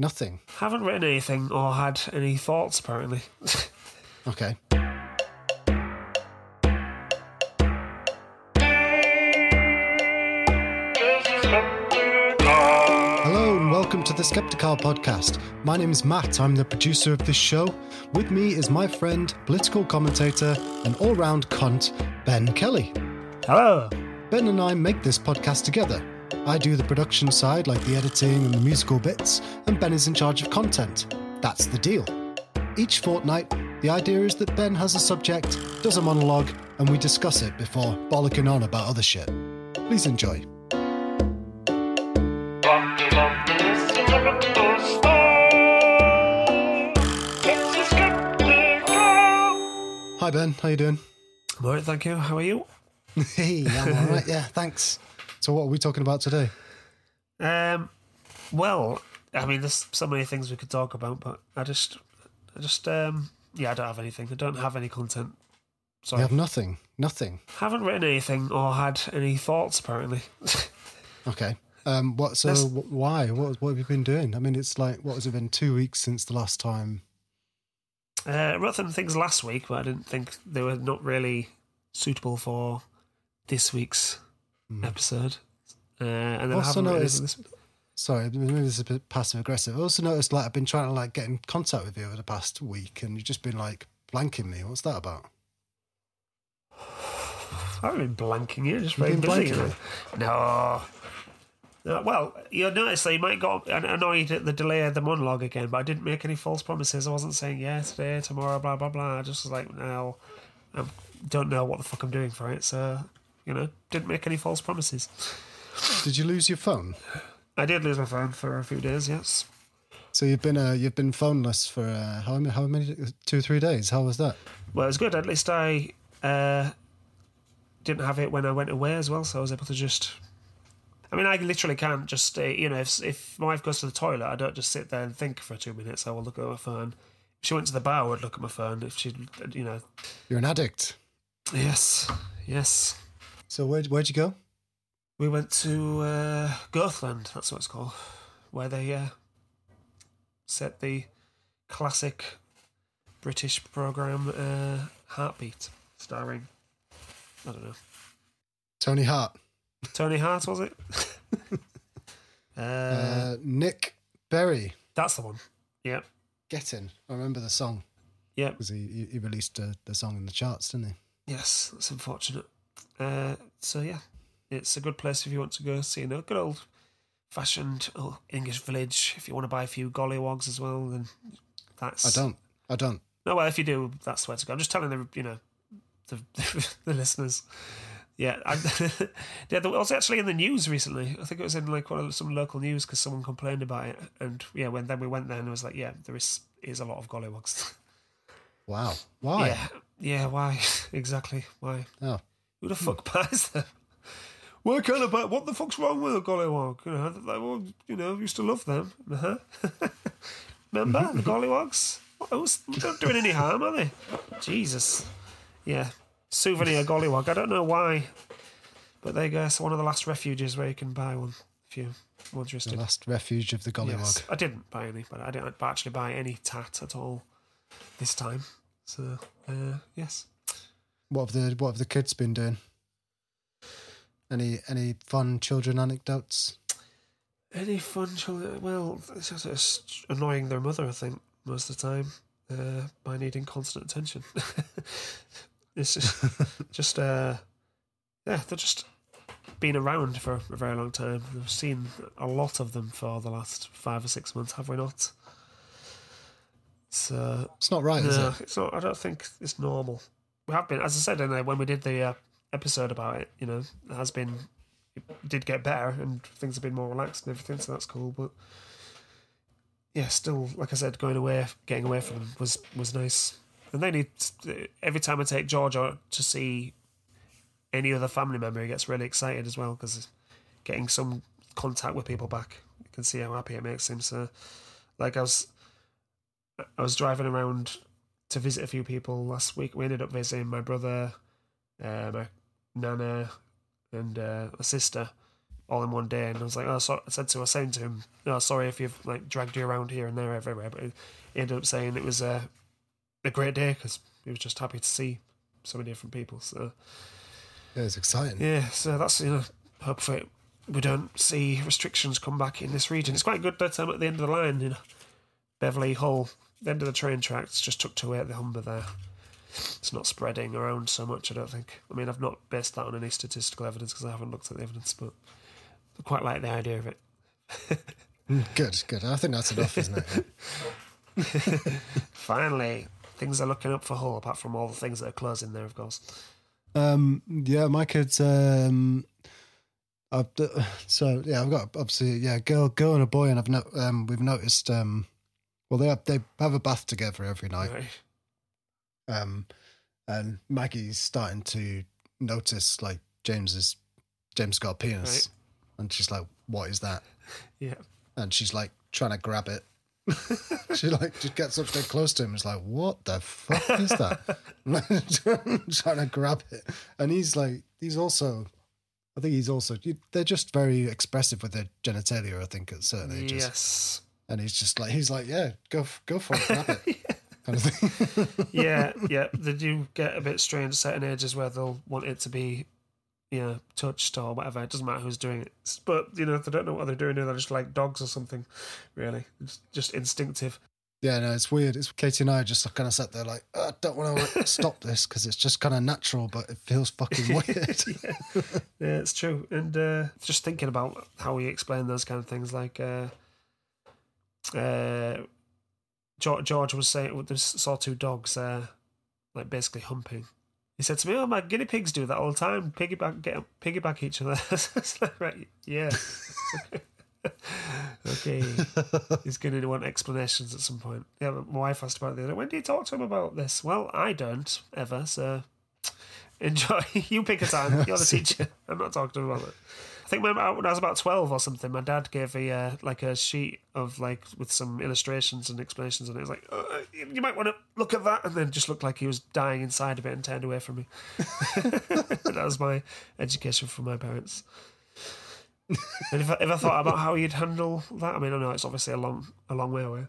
Nothing. Haven't written anything or had any thoughts, apparently. Okay. Hello and welcome to the Skeptical podcast. My name is Mat. I'm the producer of this show. With me is my friend, political commentator, and all round cunt, Ben Kelly. Hello. Ben and I make this podcast together. I do the production side, like the editing and the musical bits, and Ben is in charge of content. That's the deal. Each fortnight, the idea is that Ben has a subject, does a monologue, and we discuss it before bollocking on about other shit. Please enjoy. Hi Ben, how you doing? Right, thank you. How are you? Hey, I'm all right. Yeah, thanks. So, what are we talking about today? Um, well, I mean, there's so many things we could talk about, but I just, I just, um, yeah, I don't have anything. I don't have any content. Sorry, Sorry. have nothing. Nothing. Haven't written anything or had any thoughts, apparently. Okay. Um, what? So, why? What? What have you been doing? I mean, it's like what has it been? Two weeks since the last time. Uh, I wrote some things last week, but I didn't think they were not really suitable for this week's episode. Uh, and then Also noticed- this Sorry, maybe this is a bit passive aggressive. I also noticed like I've been trying to like get in contact with you over the past week, and you've just been like blanking me. What's that about? I haven't been blanking you, just very been busy. blanking No. No, Well, you'll notice that you might got annoyed at the delay of the monologue again, but I didn't make any false promises. I wasn't saying yeah today, tomorrow, blah blah blah. I just was like, no, I don't know what the fuck I'm doing for it, so you know, didn't make any false promises. Did you lose your phone? I did lose my phone for a few days, yes. So you've been uh, you've been phoneless for uh, how many how many two or three days? How was that? Well, it was good. At least I uh, didn't have it when I went away as well, so I was able to just. I mean, I literally can't just stay. You know, if if my wife goes to the toilet, I don't just sit there and think for two minutes. I will look at my phone. If she went to the bar, I would look at my phone. If she, you know, You're an addict. yes, yes. So where where'd you go? We went to uh, Goathland. That's what it's called, where they uh, set the classic British program uh, Heartbeat, starring I don't know. Tony Hart, Tony Hart, was it? uh, uh, Nick Berry. that's the one. Yep. Getting. I remember the song Yep. because he, he- he released uh, the song in the charts, didn't he? Yes, that's unfortunate. Uh, so, yeah, it's a good place if you want to go see a good old fashioned old English village. If you want to buy a few gollywogs as well, then that's. I don't. I don't. No, well, if you do, that's where to go. I'm just telling the, you know, the, the listeners. Yeah, I, yeah. It was actually in the news recently. I think it was in like one of some local news because someone complained about it. And yeah, when then we went there and it was like, yeah, there is is a lot of gollywogs. Wow. Why? Yeah, yeah. Why exactly? Why? Oh. Who the fuck buys them? Why can't I buy? What the fuck's wrong with a gollywog? You know, they, you know, used to love them. Uh-huh. Remember the gollywogs? What else? They're not doing any harm, are they? Jesus. Yeah, souvenir gollywog. I don't know why, but there you go. It's one of the last refuges where you can buy one if you are The interested. last refuge of the gollywog. Yes. I didn't buy any, but I didn't actually buy any tat at all this time. So uh, yes. What have the what have the kids been doing? Any any fun children anecdotes? Any fun children? Well, it's just annoying their mother, I think, most of the time uh, by needing constant attention. it's just, just uh, yeah, they're just been around for a very long time. We've seen a lot of them for the last five or six months, have we not? So It's not right, is no, it? it's not. I don't think it's normal. Have been, as I said, in when we did the uh, episode about it, you know, it has been, it did get better and things have been more relaxed and everything, so that's cool. But yeah, still, like I said, going away, getting away from them was was nice. And they need every time I take George out to see any other family member, he gets really excited as well because getting some contact with people back. You can see how happy it makes him. So, like I was, I was driving around to visit a few people last week. We ended up visiting my brother, uh, my nana, and uh, my sister, all in one day. And I was like, oh, so, I said to, I was saying to him, oh, sorry if you've like dragged you around here and there everywhere, but he ended up saying it was a a great day because he was just happy to see so many different people. So Yeah, it's exciting. yeah, so that's you know, hopefully we don't see restrictions come back in this region. It's quite good that um, at the end of the line, you know, Beverley Hull, the end of the train tracks, just took away at the Humber there. It's not spreading around so much, I don't think. I mean, I've not based that on any statistical evidence because I haven't looked at the evidence, but I quite like the idea of it. Good, good. I think that's enough, isn't it? Finally, things are looking up for Hull, apart from all the things that are closing there, of course. Um, yeah, my kids. Um, I've, so yeah, I've got obviously yeah, girl, girl and a boy, and I've no, um, we've noticed. Um, well, they have, they have a bath together every night. Right. Um, and Maggie's starting to notice like James's James got a penis, and she's like, "What is that?" Yeah. And she's like trying to grab it. she like just gets up there close to him. Is like, "What the fuck is that?" trying to grab it, and he's like, he's also. I think he's also. They're just very expressive with their genitalia. I think at certain ages, Yes. And he's just like, he's like, yeah, go, go for it, grab it, kind of thing. yeah, yeah. They do get a bit strange at certain ages where they'll want it to be, you know, touched or whatever. It doesn't matter who's doing it. But, you know, if they don't know what they're doing. They're just like dogs or something, really. It's just instinctive. Yeah, no, it's weird. It's Katie and I just kind of sat there like, "Oh, I don't want to stop this because it's just kind of natural, but it feels fucking weird. yeah. yeah, it's true. And uh, just thinking about how we explain those kind of things, like uh, uh, George, George was saying, they saw two dogs, uh, like basically humping. He said to me, "Oh, my guinea pigs do that all the time. Piggyback, get piggyback each other." It's like, right, yeah. okay, he's going to want explanations at some point. Yeah, but my wife asked about it the other. When do you talk to him about this? Well, I don't ever. So enjoy. you pick a time. You're the teacher. I'm not talking to him about it. I think when I when I was about twelve or something, my dad gave a uh, like a sheet of like with some illustrations and explanations, and it was like, uh, you might want to look at that, and then just looked like he was dying inside a bit and turned away from me. that was my education from my parents. and if I, if I thought about how you'd handle that, I mean, I know it's obviously a long a long way away.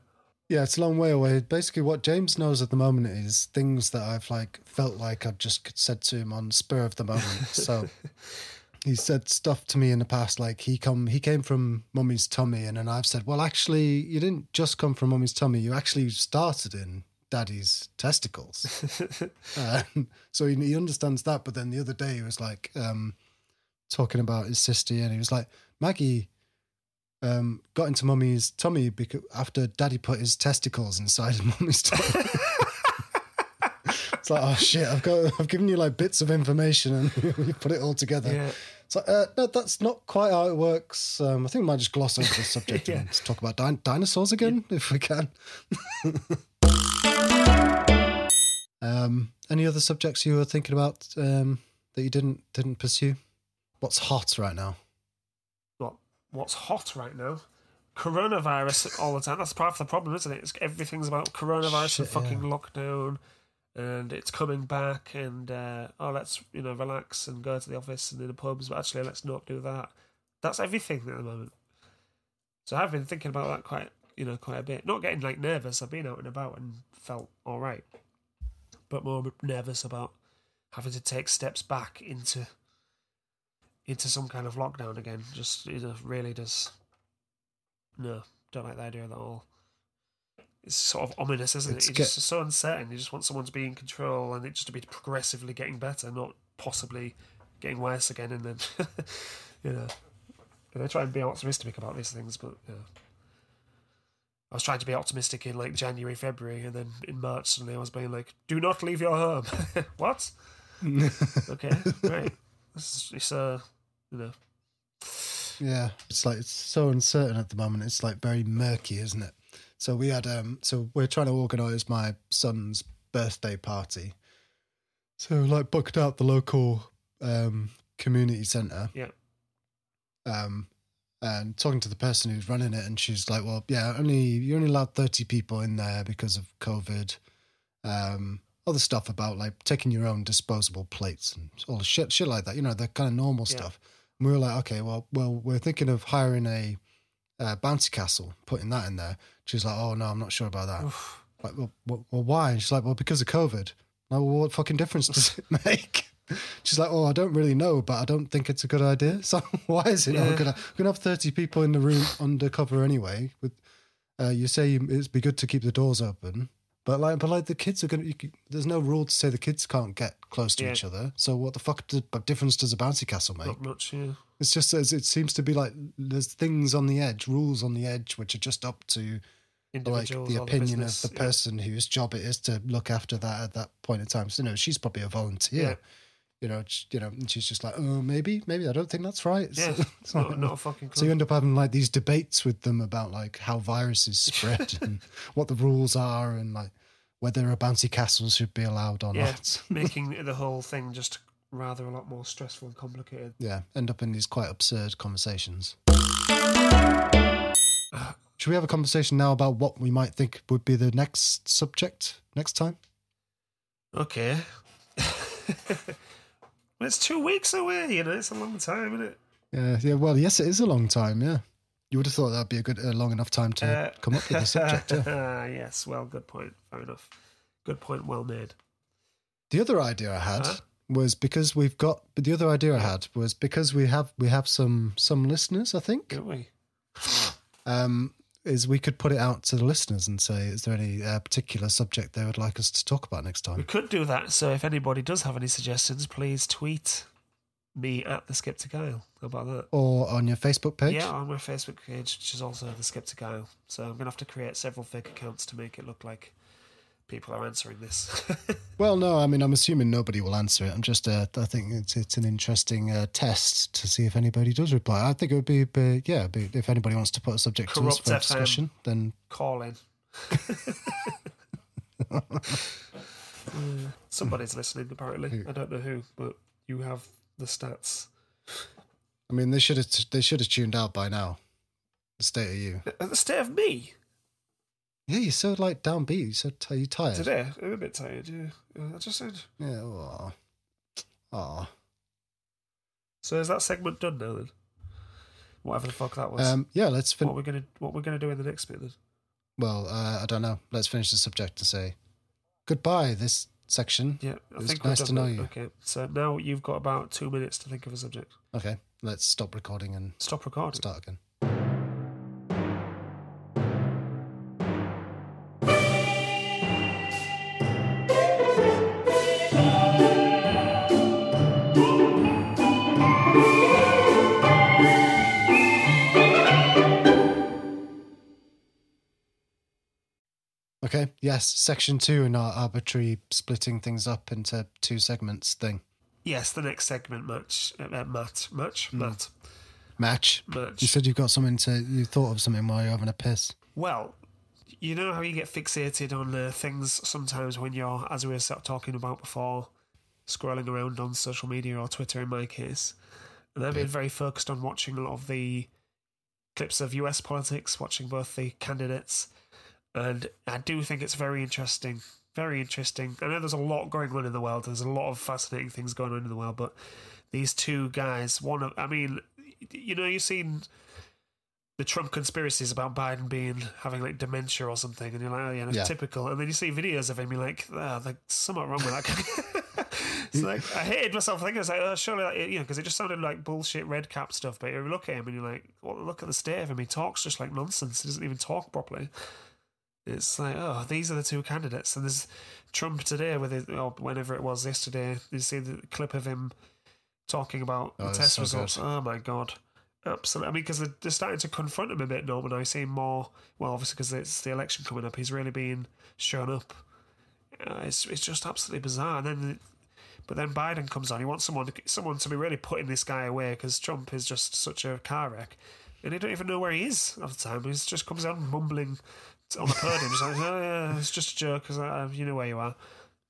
Yeah, it's a long way away. Basically, what James knows at the moment is things that I've like felt like I've just said to him on spur of the moment. So he said stuff to me in the past, like he come he came from mummy's tummy, and then I've said, well, actually, you didn't just come from mummy's tummy. You actually started in daddy's testicles. um, so he, he understands that. But then the other day he was like um, talking about his sister, and he was like, Maggie um, got into mummy's tummy because after daddy put his testicles inside mummy's tummy. it's like, oh shit! I've got, I've given you like bits of information, and you put it all together. Yeah. It's like, uh, no, that's not quite how it works. Um, I think we might just gloss over the subject Yeah. and talk about din- dinosaurs again, if we can. um, any other subjects you were thinking about um, that you didn't didn't pursue? What's hot right now? What what's hot right now. Coronavirus all the time. That's part of the problem, isn't it? It's, everything's about coronavirus and fucking yeah. lockdown, and it's coming back. And uh, oh, let's you know relax and go to the office and in the pubs, but actually let's not do that. That's everything at the moment. So I've been thinking about that quite you know quite a bit. Not getting like nervous. I've been out and about and felt all right, but more nervous about having to take steps back into into some kind of lockdown again. Just you know, really does. No, don't like the idea of that at all. It's sort of ominous, isn't It's it? It's get- just so uncertain. You just want someone to be in control and it just to be progressively getting better, not possibly getting worse again. And then, you know, and I try and be optimistic about these things, but you know. I was trying to be optimistic in like January, February, and then in March suddenly I was being like, "Do not leave your home." what? Okay, right. Is, it's uh, you know, Yeah, it's like it's so uncertain at the moment. It's like very murky, isn't it? So we had um, so we're trying to organise my son's birthday party. So like booked out the local um community centre. Yeah. Um, and talking to the person who's running it, and she's like, "Well, yeah, only you're only allowed thirty people in there because of COVID." Um, other stuff about like taking your own disposable plates and all the shit, shit like that. You know, the kind of normal Yeah. stuff. And we were like, okay, well, well, we're thinking of hiring a uh, bouncy castle, putting that in there. She's like, oh no, I'm not sure about that. Like, well, well, well, why? And she's like, well, because of COVID. Like, well, what fucking difference does it make? She's like, oh, I don't really know, but I don't think it's a good idea. So why is it? not Yeah. good? We're gonna have thirty people in the room undercover anyway. With uh, you say it'd be good to keep the doors open, but like, but like the kids are gonna. You, there's no rule to say the kids can't get close to Yeah. each other. So what the fuck do, what difference does a bouncy castle make? Not much, yeah. It's just as it seems to be like there's things on the edge, rules on the edge, which are just up to like the opinion business, of the yeah. person whose job it is to look after that at that point in time. So you know, she's probably a volunteer. Yeah. You know, you know, and she's just like, oh, maybe, maybe I don't think that's right. Yeah, it's not- not, a fucking so you end up having like these debates with them about like how viruses spread and what the rules are and like whether a bouncy castle should be allowed or Yeah, not. making the whole thing just rather a lot more stressful and complicated. yeah, end up in these quite absurd conversations. Should we have a conversation now about what we might think would be the next subject next time? Okay. It's two weeks away, you know, it's a long time, isn't it? Yeah, yeah. Well, yes, it is a long time. Yeah, you would have thought that'd be a good, long enough time to Uh, come up with a subject. Yeah. yes, well, good point. Fair enough. Good point, well made. The other idea I had Huh? was because we've got. But the other idea I had was because we have we have some some listeners. I think Don't we? um, is we could put it out to the listeners and say, is there any uh, particular subject they would like us to talk about next time? We could do that. So if anybody does have any suggestions, please tweet me at the Sceptic Isle. How about that? Or on your Facebook page? Yeah, on my Facebook page, which is also the Sceptic Isle. So I'm gonna have to create several fake accounts to make it look like people are answering this. Well, no, I mean, I'm assuming nobody will answer it. I'm just, uh, I think it's it's an interesting uh, test to see if anybody does reply. I think it would be, be yeah, be, if anybody wants to put a subject to us for FM. discussion, then Call in. Somebody's listening, apparently. I don't know who, but you have the stats. I mean, they should have they should have tuned out by now. The state of you. The state of me Yeah, you're so like downbeat. You're so t- you tired. today, I'm a bit tired. Yeah, I just said. Yeah. Aw. Aw. So is that segment done now then? Whatever the fuck that was. Um, yeah, let's fin- what we're gonna what we're gonna do in the next bit then? Well, uh, I don't know. Let's finish the subject and say goodbye. This section. Yeah, I It think nice to know that. you. Okay, so now you've got about two minutes to think of a subject. Okay, let's stop recording and Stop recording. start again. Yes, section two in our arbitrary splitting things up into two segments thing. Yes, the next segment match. Uh, uh, Mat, match, Hmm. Mat, Match. match. You said you've got something to, you thought of something while you're having a piss. Well, you know how you get fixated on uh, things sometimes when you're, as we were talking about before, scrolling around on social media or Twitter in my case. And I've been very focused on watching a lot of the clips of US politics, watching both the candidates. And I do think it's very interesting. Very interesting. I know there's a lot going on in the world. There's a lot of fascinating things going on in the world, but these two guys, one of, I mean, you know, you've seen the Trump conspiracies about Biden being having like dementia or something, and you're like, oh yeah, that's Yeah. typical. And then you see videos of him, you're like, ah, there's something wrong with that guy. it's like I hated myself thinking, it's like, oh, surely, that, you know, because it just sounded like bullshit red cap stuff. But you look at him and you're like, well, look at the state of him. He talks just like nonsense. He doesn't even talk properly. It's like, oh, these are the two candidates. And there's Trump today with it, or whenever it was yesterday. You see the clip of him talking about Oh, the test so results. good. Oh my god. Absolutely. I mean, because they're, they're starting to confront him a bit now, and I see more. Well, obviously, because it's the election coming up, he's really being shown up. Uh, it's it's just absolutely bizarre. And then, but then Biden comes on. He wants someone to, someone to be really putting this guy away because Trump is just such a car wreck, and he don't even know where he is all the time. He just comes out mumbling on the podium. Like, "Oh yeah, it's just a joke. Cause I, you know where you are.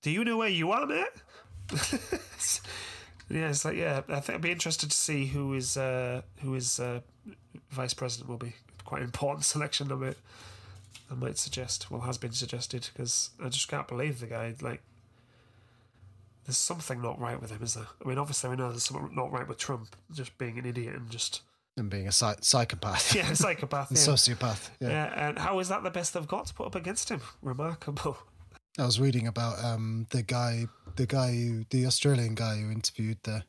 Do you know where you are, mate?" Yeah, it's like yeah. I think I'd be interested to see who is uh, who is uh, vice president will be quite an important selection. I might I might suggest. Well, has been suggested because I just can't believe the guy. Like there's something not right with him, is there? I mean, obviously we know there's something not right with Trump, just being an idiot and just Being a psy- psychopath. yeah, a psychopath. and yeah. sociopath. Yeah. yeah, and how is that the best they've got to put up against him? Remarkable. I was reading about um, the guy, the guy who, the Australian guy who interviewed the,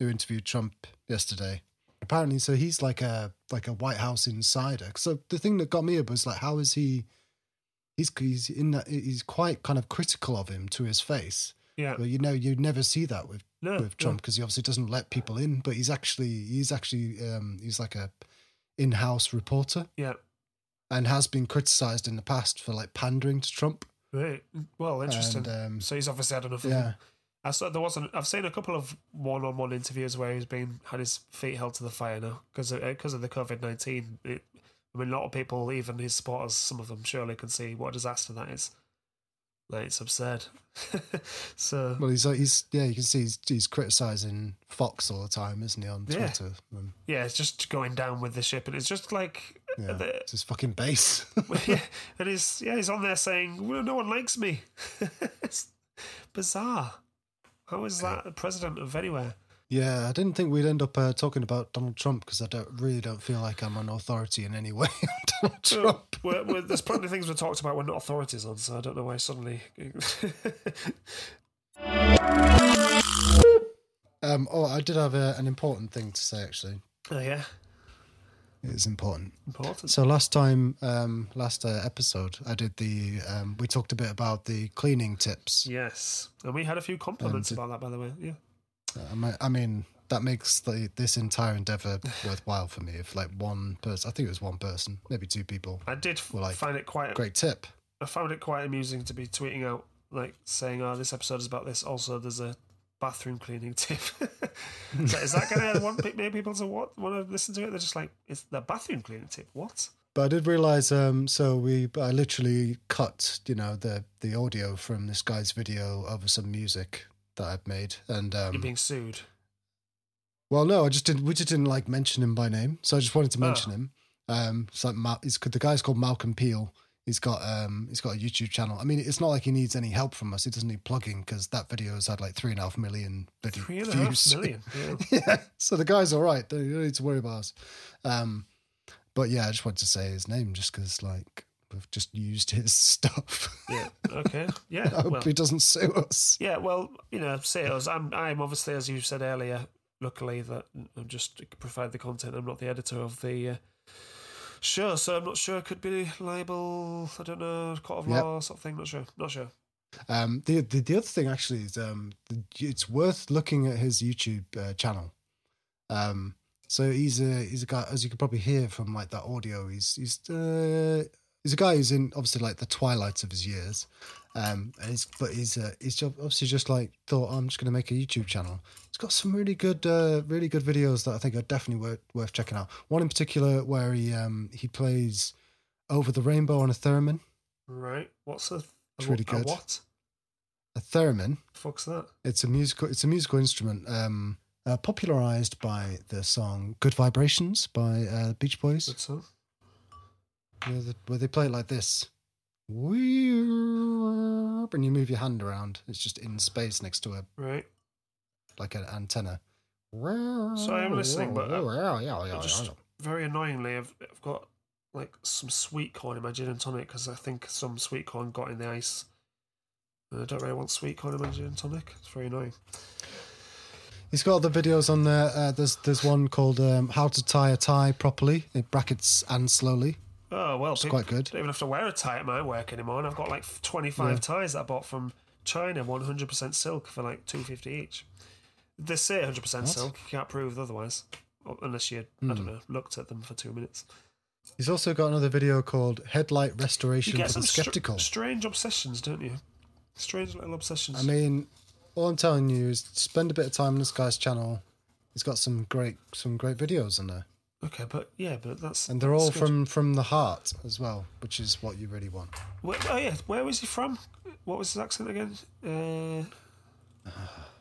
who interviewed Trump yesterday. Apparently, so he's like a like a White House insider. So the thing that got me up was like, how is he? He's he's in that he's quite kind of critical of him to his face. Yeah, But you know, you'd never see that with no, with. Trump because he obviously doesn't let people in. But he's actually he's actually um, he's like a in-house reporter Yeah, and has been criticized in the past for like pandering to Trump. right. Well, interesting. And um, so he's obviously had enough. Of yeah. I saw there wasn't. I've seen a couple of one-on-one interviews where he's been had his feet held to the fire now because because of the COVID nineteen. I mean, a lot of people, even his supporters, some of them surely can see what a disaster that is. Like it's absurd. so well, he's like he's yeah, you can see he's, he's criticizing Fox all the time, isn't he, on Yeah. Twitter? Um, yeah, it's just going down with the ship, and it's just like yeah, the, it's his fucking base. yeah, and he's yeah, he's on there saying, well, "No one likes me." it's bizarre. How is that a president of anywhere? Yeah, I didn't think we'd end up uh, talking about Donald Trump because I don't really don't feel like I'm an authority in any way on Donald Trump. Well, we're, we're, there's plenty of things we talked about we're not authorities on, so I don't know why suddenly. Um, oh, I did have a, an important thing to say actually. oh yeah, It's important. important. So last time, um, last uh, episode, I did the. Um, we talked a bit about the cleaning tips. Yes, and we had a few compliments about that, by the way. Yeah, I mean, that makes the, this entire endeavor worthwhile for me. If like one person, I think it was one person, maybe two people, I did f- Well, like, find it quite. great tip. I found it quite amusing to be tweeting out like saying, "Oh, this episode is about this." Also, there's a bathroom cleaning tip. so is that going to want make people to what want to listen to it? They're just like, "It's the bathroom cleaning tip." What? But I did realize, um, so we, I literally cut, you know, the the audio from this guy's video over some music that I'd made, and um, You're being sued. Well, no, I just didn't. We just didn't like mention him by name, so I just wanted to Oh. mention him. Um, it's like Ma- he's the guy's called Malcolm Peel. He's got um, he's got a YouTube channel. I mean, it's not like he needs any help from us. He doesn't need plugging because that video has had like three and a half million video Three and a half million. Yeah. yeah, so the guy's all right. You don't need to worry about us. Um, but yeah, I just wanted to say his name just because like we've just used his stuff. yeah. Okay. Yeah. I hope Well, he doesn't sue us. Yeah, well, you know, sales. I'm, I'm obviously, as you said earlier, luckily that I'm just provide the content. I'm not the editor of the uh, show, so I'm not sure. Could be liable. I don't know, court of Yep. law, sort of thing. Not sure. Not sure. Um, the, the the other thing actually is um, it's worth looking at his YouTube uh, channel. Um, so he's a he's a guy as you can probably hear from like that audio. He's he's uh, he's a guy who's in obviously like the twilight of his years. Um, and he's but he's uh, he's obviously just like thought "Oh, I'm just going to make a YouTube channel. He's got some really good uh, really good videos that I think are definitely worth worth checking out. One in particular where he um he plays over the rainbow on a theremin. Right. What's a, a It's really a good. what? A theremin. Fuck's that? It's a musical. It's a musical instrument, um, uh, popularized by the song "Good Vibrations" by uh, Beach Boys, Good song. Where, the, where they play it like this. And you move your hand around. It's just in space next to a Right. like an antenna. Sorry, I'm listening, but, uh, just very annoyingly, I've, I've got like some sweet corn in my gin and tonic because I think some sweet corn got in the ice. And I don't really want sweet corn in my gin and tonic. It's very annoying. He's got other videos on there. Uh, there's there's one called um, "How to Tie a Tie Properly" in brackets and slowly. Oh well, It's peop- quite good. I Don't even have to wear a tie at my work anymore. And I've got like twenty five Yeah. ties that I bought from China, one hundred percent silk for like two fifty each. They say hundred percent silk. You can't prove otherwise, unless you I Hmm. don't know looked at them for two minutes. He's also got another video called "Headlight You Restoration get for the str- Skeptical." strange obsessions, don't you? Strange little obsessions. I mean, all I'm telling you is spend a bit of time on this guy's channel. He's got some great some great videos on there, okay, but yeah, but that's and they're all good. from from the heart as well, which is what you really want. Where, oh yeah, where was he from? What was his accent again?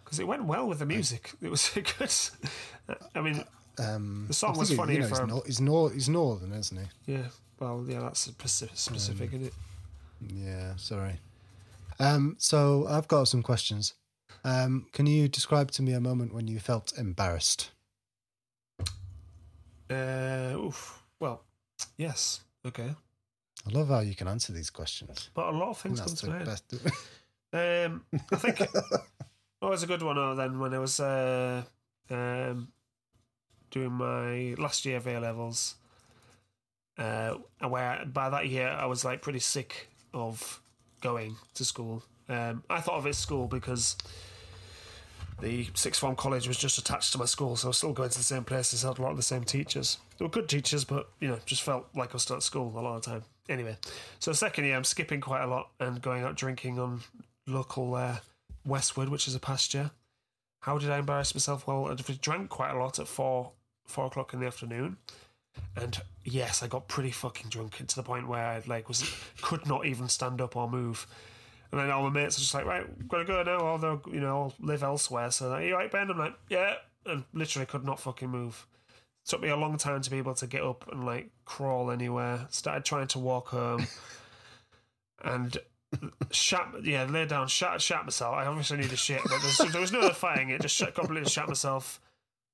Because it went well with the music. It was good. I mean, Um, The song was funny You know, for he's, nor- he's, nor- he's northern, isn't he? yeah. Well, yeah, that's specific, specific isn't it? Yeah, sorry. Um, so I've got some questions. Um, can you describe to me a moment when you felt embarrassed? Uh, oof. Well, yes. Okay. I love how you can answer these questions. But a lot of things come to mind. best. Um, I think oh, it was a good one. Oh, then when I was uh, um, doing my last year of A levels, uh, where by that year I was like pretty sick of going to school. Um, I thought of it as school because the sixth form college was just attached to my school, so I was still going to the same places, had a lot of the same teachers. They were good teachers, but you know, just felt like I was still at school a lot of the time. Anyway, so second year I'm skipping quite a lot and going out drinking on local uh, Westwood, which is a pasture. How did I embarrass myself? Well, I drank quite a lot at four four o'clock in the afternoon, and yes, I got pretty fucking drunk to the point where I like was could not even stand up or move. And then all my mates are just like, right, gotta go now, or they'll you know live elsewhere. So like, you right, Ben? I'm like, yeah, and literally could not fucking move. took me a long time to be able to get up and like crawl anywhere. Started trying to walk home, and shat yeah lay down shat shat myself i obviously need a shit but there's, there was no other fighting it just completely shat myself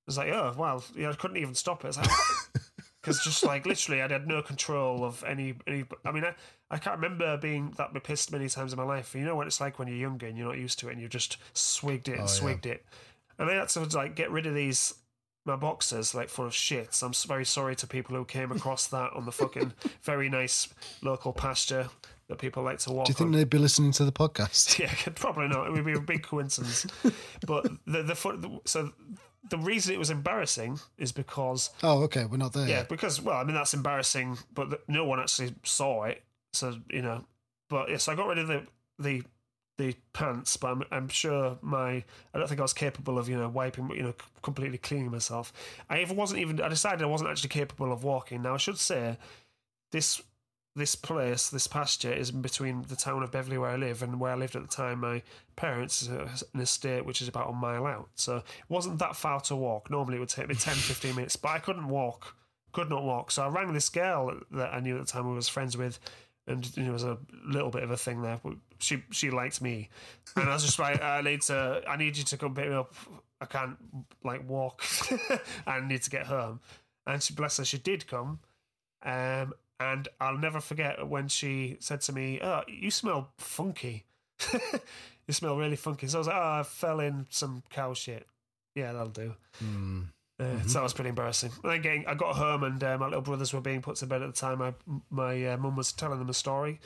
it was like oh well yeah i couldn't even stop it because just like literally i had no control of any any i mean I, I can't remember being that pissed many times in my life you know what it's like when you're younger and you're not used to it and you just swigged it and Oh, yeah. swigged it and i had to like get rid of these my boxes like full of shit. So I'm very sorry to people who came across that on the fucking very nice local pasture that people like to walk Do you think on. they'd be listening to the podcast? Yeah, probably not. It would be a big coincidence. but the the so the reason it was embarrassing is because Oh, okay, we're not there. yeah, yet. because well, I mean that's embarrassing, but no one actually saw it. So you know, but yes, I got rid of the the the pants, but I'm, I'm sure my I don't think I was capable of you know wiping you know completely cleaning myself. I even wasn't even I decided I wasn't actually capable of walking. Now I should say this this place, this pasture, is in between the town of Beverley where I live and where I lived at the time. My parents, an estate which is about a mile out, so it wasn't that far to walk. Normally it would take me 10, 15 minutes, but I couldn't walk, could not walk. So I rang this girl that I knew at the time, I was friends with, and you know, there was a little bit of a thing there. But she she liked me, and I was just like, I need to, I need you to come pick me up. I can't like walk. I need to get home. And she, bless her, she did come. Um, and I'll never forget when she said to me, "Oh, you smell funky. you smell really funky." So I was like, "Oh, I fell in some cow shit." Yeah, that'll do. Hmm. Uh, So that was pretty embarrassing. And then getting, I got home and uh, my little brothers were being put to bed at the time. My my uh, mum was telling them a story,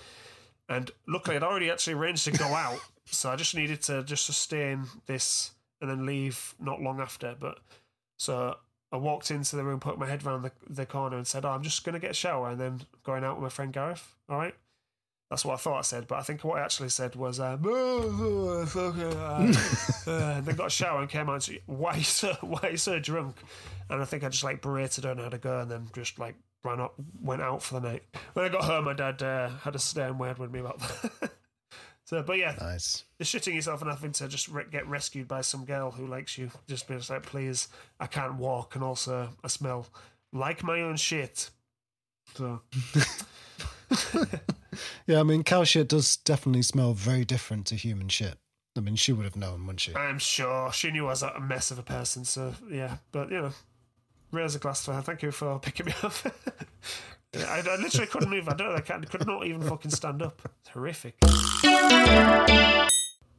and luckily I'd already actually arranged to go out, so I just needed to just sustain this and then leave not long after. But so I walked into the room, put my head around the, the corner, and said, "Oh, I'm just going to get a shower and then going out with my friend Gareth." All right. That's what I thought I said, but I think what I actually said was, um, "Oh, uh, uh," and then got a shower and came out. And said, why are you so why are you so drunk? And I think I just like berated her and had a go, and then just like ran up, went out for the night. When I got home, my dad uh, had a stern word with me about that. So, but yeah, Nice. the shitting yourself and having to just re- get rescued by some girl who likes you. Just be just like, please, I can't walk, and also I smell like my own shit. So Yeah, I mean, cow shit does definitely smell very different to human shit. I mean, she would have known, wouldn't she? I'm sure she knew I was a mess of a person. So yeah, but you know, raise a glass for her. Thank you for picking me up. I, I literally couldn't move. I don't. know, I can't, could not even fucking stand up. It's horrific.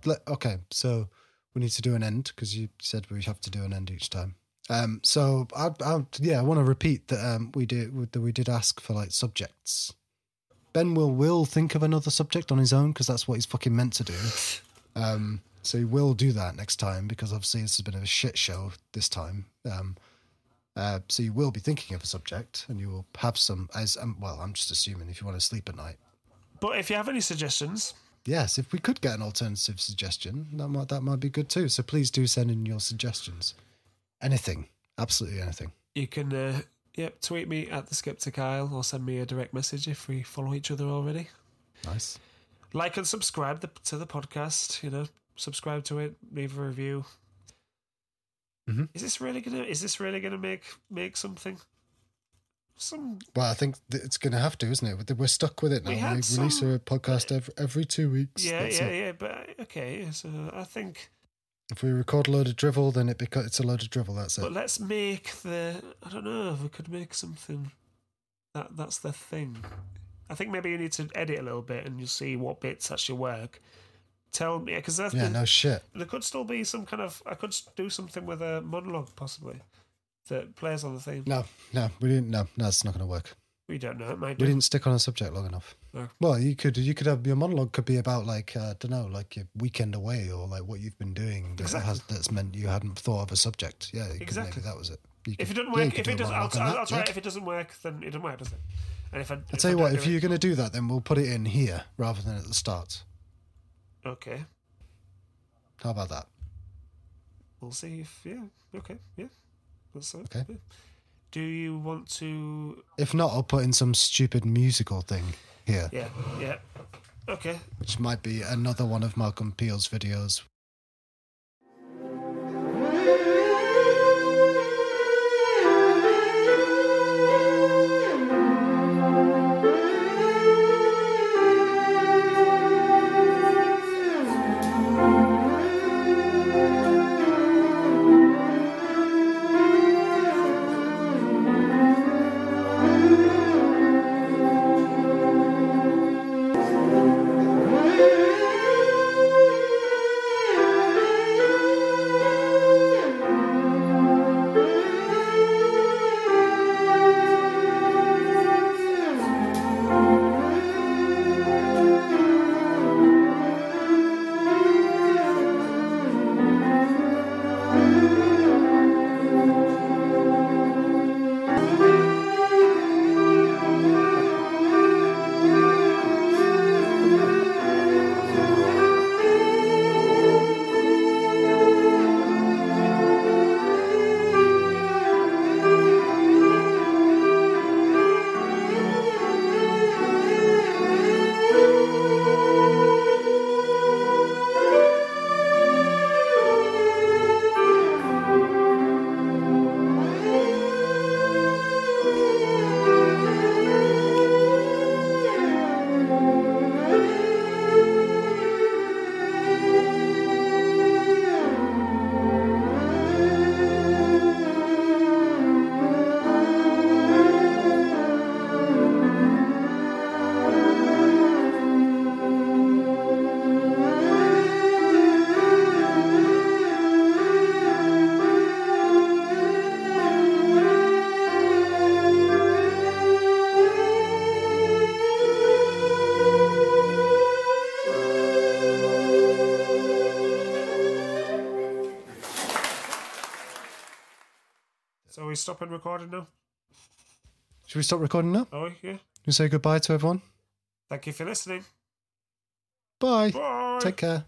Le- okay, so we need to do an end because you said we have to do an end each time. Um, so I, I yeah, I want to repeat that um, we did that we did ask for like subjects. Ben will will think of another subject on his own because that's what he's fucking meant to do. Um, so he will do that next time because obviously this has been a shit show this time. Um, uh, so you will be thinking of a subject and you will have some as um, well. I'm just assuming if you want to sleep at night. But if you have any suggestions, Yes, if we could get an alternative suggestion, that might that might be good too. So please do send in your suggestions. Anything, absolutely anything. you can uh, yep tweet me at the Sceptic Isle or send me a direct message if we follow each other already. Nice. Like and subscribe the, to the podcast. You know, subscribe to it, leave a review. Mhm. Is this really gonna? Is this really gonna make make something? Some Well, I think it's going to have to, isn't it? We're stuck with it now. We We, had release a podcast every, every two weeks. yeah, That's yeah, it. yeah. But okay, so I think If we record a load of drivel, then it beca- it's a load of drivel. That's it. But let's make the. I don't know if we could make something. That that's the thing. I think maybe you need to edit a little bit, and you'll see what bits actually work. Tell me, because that's yeah, the, no shit. there could still be some kind of. I could do something with a monologue possibly that plays on the theme. No, no, we didn't. No, no, it's not going to work. We don't know. It might We do. didn't stick on a subject long enough. No. Well, you could you could have your monologue could be about like uh, I don't know, like your weekend away or like what you've been doing that Exactly. has that's meant you hadn't thought of a subject. Yeah, Exactly. that was it. You If it doesn't work, could if do it doesn't, I'll, I'll, I'll try yeah. If it doesn't work, then it doesn't work, does it? And if I, I'll tell you what, if you're going to do that, then we'll put it in here rather than at the start. Okay, How about that? we'll see if yeah, okay, yeah, that's it. Okay. yeah. Do you want to? If not, I'll put in some stupid musical thing here, Yeah, yeah. Okay. which might be another one of Malcolm Peel's videos. We stopping recording now? Should we stop recording now? Oh yeah. You say goodbye to everyone. Thank you for listening. Bye. Bye. Take care.